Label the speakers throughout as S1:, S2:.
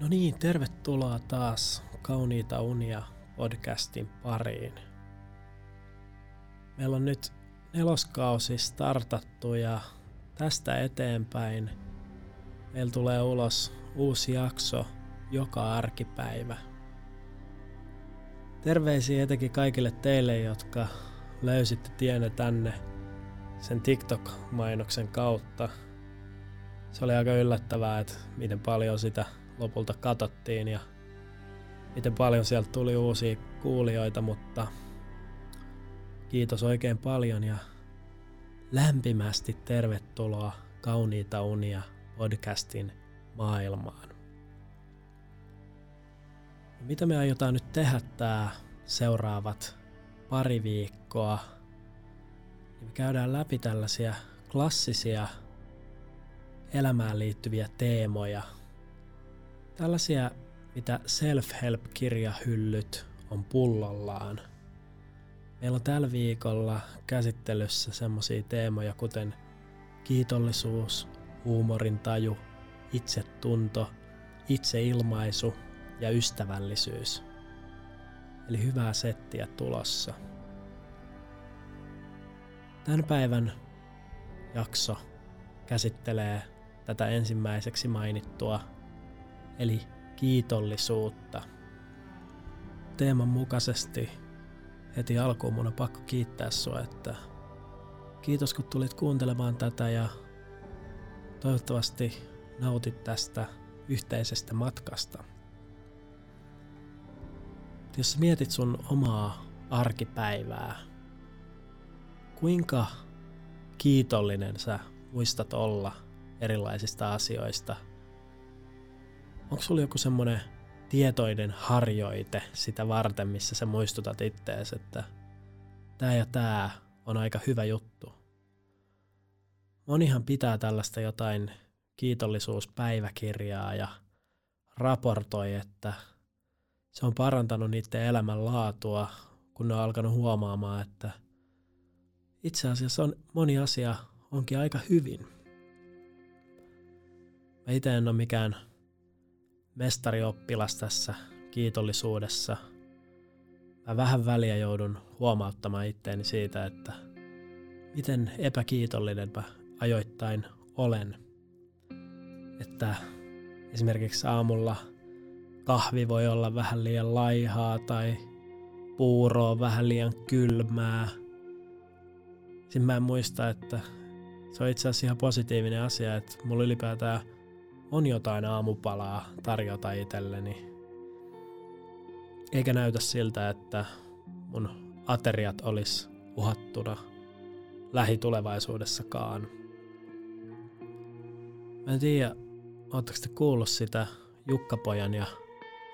S1: No niin, tervetuloa taas Kauniita unia podcastin pariin. Meillä on nyt neloskausi startattu ja tästä eteenpäin meillä tulee ulos uusi jakso joka arkipäivä. Terveisiä etenkin kaikille teille, jotka löysitte tienne tänne sen TikTok-mainoksen kautta. Se oli aika yllättävää, että miten paljon sitä lopulta katsottiin ja miten paljon sieltä tuli uusia kuulijoita, mutta kiitos oikein paljon ja lämpimästi tervetuloa Kauniita unia podcastin maailmaan. Mitä me aiotaan nyt tehdä tää seuraavat pari viikkoa? Me käydään läpi tällaisia klassisia elämään liittyviä teemoja – Tällaisia, mitä self-help-kirjahyllyt on pullollaan. Meillä on tällä viikolla käsittelyssä semmoisia teemoja kuten kiitollisuus, huumorintaju, itsetunto, itseilmaisu ja ystävällisyys. Eli hyvää settiä tulossa. Tämän päivän jakso käsittelee tätä ensimmäiseksi mainittua eli kiitollisuutta. Teeman mukaisesti heti alkuun mun on pakko kiittää sua, että kiitos kun tulit kuuntelemaan tätä ja toivottavasti nautit tästä yhteisestä matkasta. Jos mietit sun omaa arkipäivää, kuinka kiitollinen sä muistat olla erilaisista asioista – onko sulla joku semmoinen tietoinen harjoite sitä varten, missä sä muistutat ittees, että tämä ja tämä on aika hyvä juttu. Monihan pitää tällaista jotain kiitollisuuspäiväkirjaa ja raportoi, että se on parantanut niiden elämän laatua, kun ne on alkanut huomaamaan, että itse asiassa on, moni asia onkin aika hyvin. Mä itse en ole mikään mestarioppilas tässä kiitollisuudessa. Mä vähän väliä joudun huomauttamaan itteeni siitä, että miten epäkiitollinen mä ajoittain olen. Että esimerkiksi aamulla kahvi voi olla vähän liian laihaa tai puuro on vähän liian kylmää. Sitten mä en muista, että se on itse asiassa ihan positiivinen asia, että mulla ylipäätään on jotain aamupalaa tarjota itselleni. Eikä näytä siltä, että mun ateriat olisi uhattuna lähitulevaisuudessakaan. Mä en tiedä, ootteko te kuullut sitä Jukkapojan ja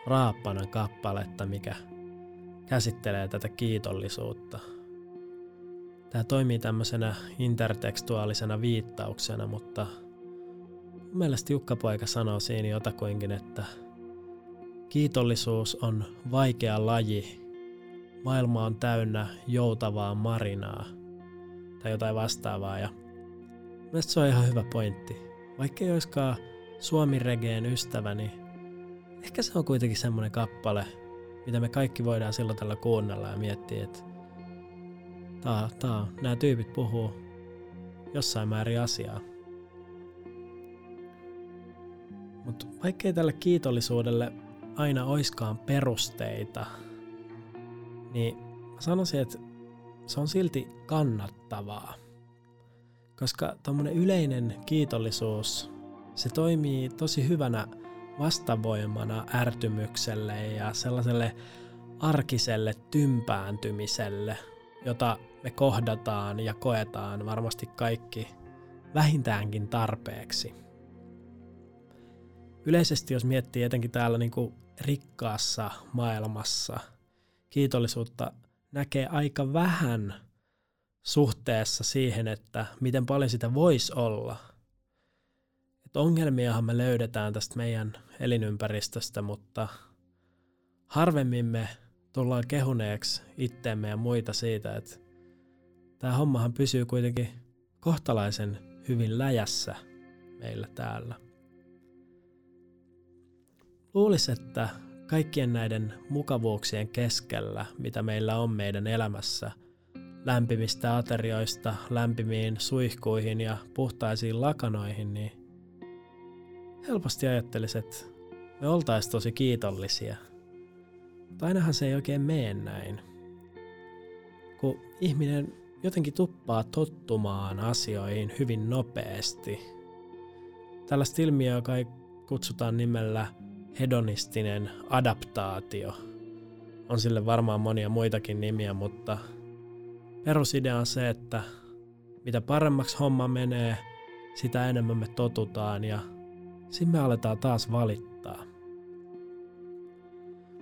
S1: Raappanan kappaletta, mikä käsittelee tätä kiitollisuutta. Tämä toimii tämmöisenä intertekstuaalisena viittauksena, mutta – Mielestä Jukka-poika sanoo siinä jotakuinkin, että kiitollisuus on vaikea laji. Maailma on täynnä joutavaa marinaa tai jotain vastaavaa. Ja mielestäni se on ihan hyvä pointti. Vaikka ei olisikaan Suomi-regeen ystävä, niin ehkä se on kuitenkin semmoinen kappale, mitä me kaikki voidaan silloin tällä kuunnella ja miettiä, että taa, taa, nämä tyypit puhuu jossain määrin asiaa. Mutta vaikkei tälle kiitollisuudelle aina oiskaan perusteita, niin sanoisin, että se on silti kannattavaa. Koska tuommoinen yleinen kiitollisuus, se toimii tosi hyvänä vastavoimana ärtymykselle ja sellaiselle arkiselle tympääntymiselle, jota me kohdataan ja koetaan varmasti kaikki vähintäänkin tarpeeksi yleisesti jos miettii etenkin täällä niin kuin rikkaassa maailmassa, kiitollisuutta näkee aika vähän suhteessa siihen, että miten paljon sitä voisi olla. Et ongelmiahan me löydetään tästä meidän elinympäristöstä, mutta harvemmin me tullaan kehuneeksi itteemme ja muita siitä, että tämä hommahan pysyy kuitenkin kohtalaisen hyvin läjässä meillä täällä luulisi, että kaikkien näiden mukavuuksien keskellä, mitä meillä on meidän elämässä, lämpimistä aterioista lämpimiin suihkuihin ja puhtaisiin lakanoihin, niin helposti ajattelisin, että me oltaisiin tosi kiitollisia. Mutta ainahan se ei oikein mene näin. Kun ihminen jotenkin tuppaa tottumaan asioihin hyvin nopeasti. Tällaista ilmiöä, joka kutsutaan nimellä hedonistinen adaptaatio. On sille varmaan monia muitakin nimiä, mutta perusidea on se, että mitä paremmaksi homma menee, sitä enemmän me totutaan ja sitten me aletaan taas valittaa.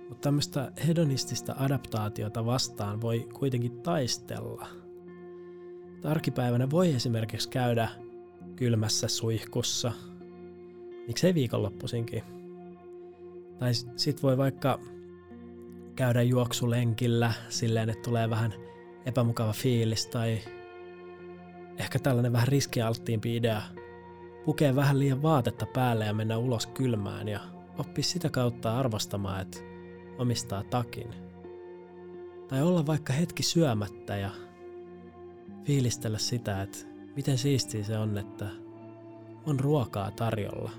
S1: Mutta tämmöistä hedonistista adaptaatiota vastaan voi kuitenkin taistella. Arkipäivänä voi esimerkiksi käydä kylmässä suihkussa, miksei viikonloppuisinkin. Tai sit voi vaikka käydä juoksulenkillä silleen, että tulee vähän epämukava fiilis tai ehkä tällainen vähän riskialttiimpi idea. Pukee vähän liian vaatetta päälle ja mennä ulos kylmään ja oppi sitä kautta arvostamaan, että omistaa takin. Tai olla vaikka hetki syömättä ja fiilistellä sitä, että miten siistiä se on, että on ruokaa tarjolla.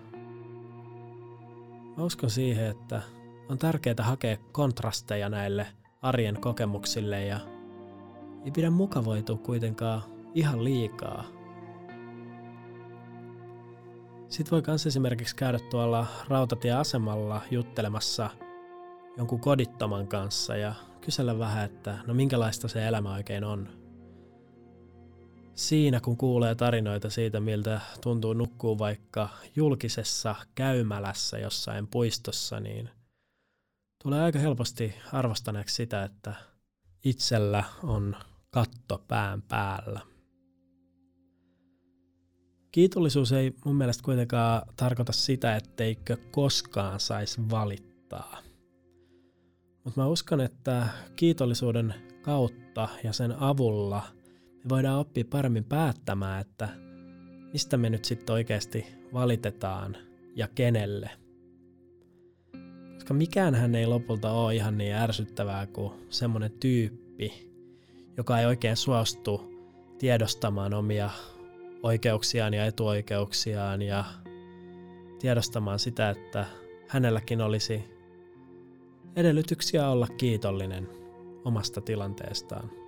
S1: Mä uskon siihen, että on tärkeää hakea kontrasteja näille arjen kokemuksille ja ei pidä mukavoitua kuitenkaan ihan liikaa. Sitten voi myös esimerkiksi käydä tuolla rautatieasemalla juttelemassa jonkun kodittoman kanssa ja kysellä vähän, että no minkälaista se elämä oikein on. Siinä kun kuulee tarinoita siitä, miltä tuntuu nukkuu vaikka julkisessa käymälässä jossain puistossa, niin tulee aika helposti arvostaneeksi sitä, että itsellä on katto pään päällä. Kiitollisuus ei mun mielestä kuitenkaan tarkoita sitä, etteikö koskaan saisi valittaa. Mutta mä uskon, että kiitollisuuden kautta ja sen avulla voidaan oppia paremmin päättämään, että mistä me nyt sitten oikeasti valitetaan ja kenelle. Koska mikään ei lopulta ole ihan niin ärsyttävää kuin semmonen tyyppi, joka ei oikein suostu tiedostamaan omia oikeuksiaan ja etuoikeuksiaan ja tiedostamaan sitä, että hänelläkin olisi edellytyksiä olla kiitollinen omasta tilanteestaan.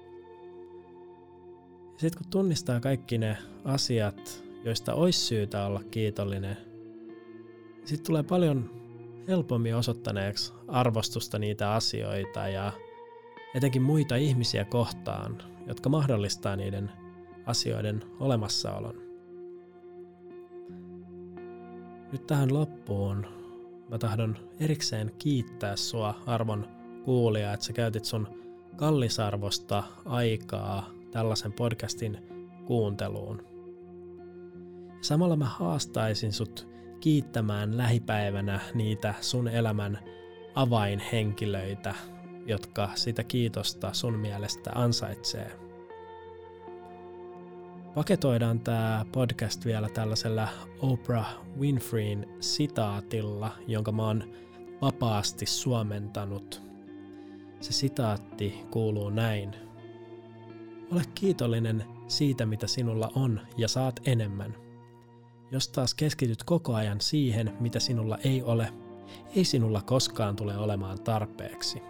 S1: Sitten kun tunnistaa kaikki ne asiat, joista olisi syytä olla kiitollinen, sitten tulee paljon helpommin osoittaneeksi arvostusta niitä asioita ja etenkin muita ihmisiä kohtaan, jotka mahdollistaa niiden asioiden olemassaolon. Nyt tähän loppuun mä tahdon erikseen kiittää sua arvon kuulija, että sä käytit sun kallisarvosta aikaa tällaisen podcastin kuunteluun. Samalla mä haastaisin sut kiittämään lähipäivänä niitä sun elämän avainhenkilöitä, jotka sitä kiitosta sun mielestä ansaitsee. Paketoidaan tämä podcast vielä tällaisella Oprah Winfreyn sitaatilla, jonka mä oon vapaasti suomentanut. Se sitaatti kuuluu näin. Ole kiitollinen siitä, mitä sinulla on, ja saat enemmän. Jos taas keskityt koko ajan siihen, mitä sinulla ei ole, ei sinulla koskaan tule olemaan tarpeeksi.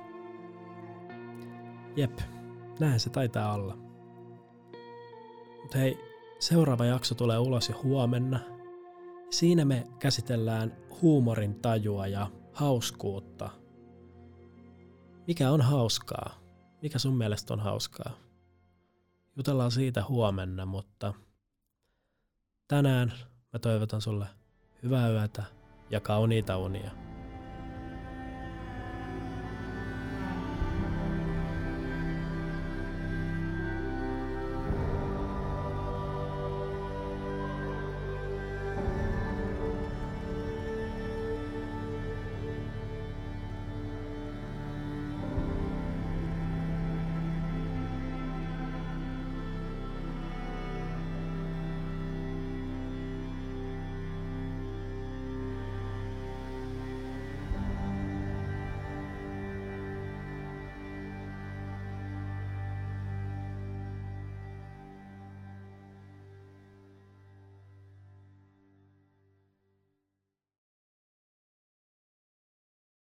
S1: Jep, näin se taitaa olla. Mutta hei, seuraava jakso tulee ulos jo huomenna. Siinä me käsitellään huumorin tajua ja hauskuutta. Mikä on hauskaa? Mikä sun mielestä on hauskaa? Jutellaan siitä huomenna, mutta tänään mä toivotan sulle hyvää yötä ja kauniita unia.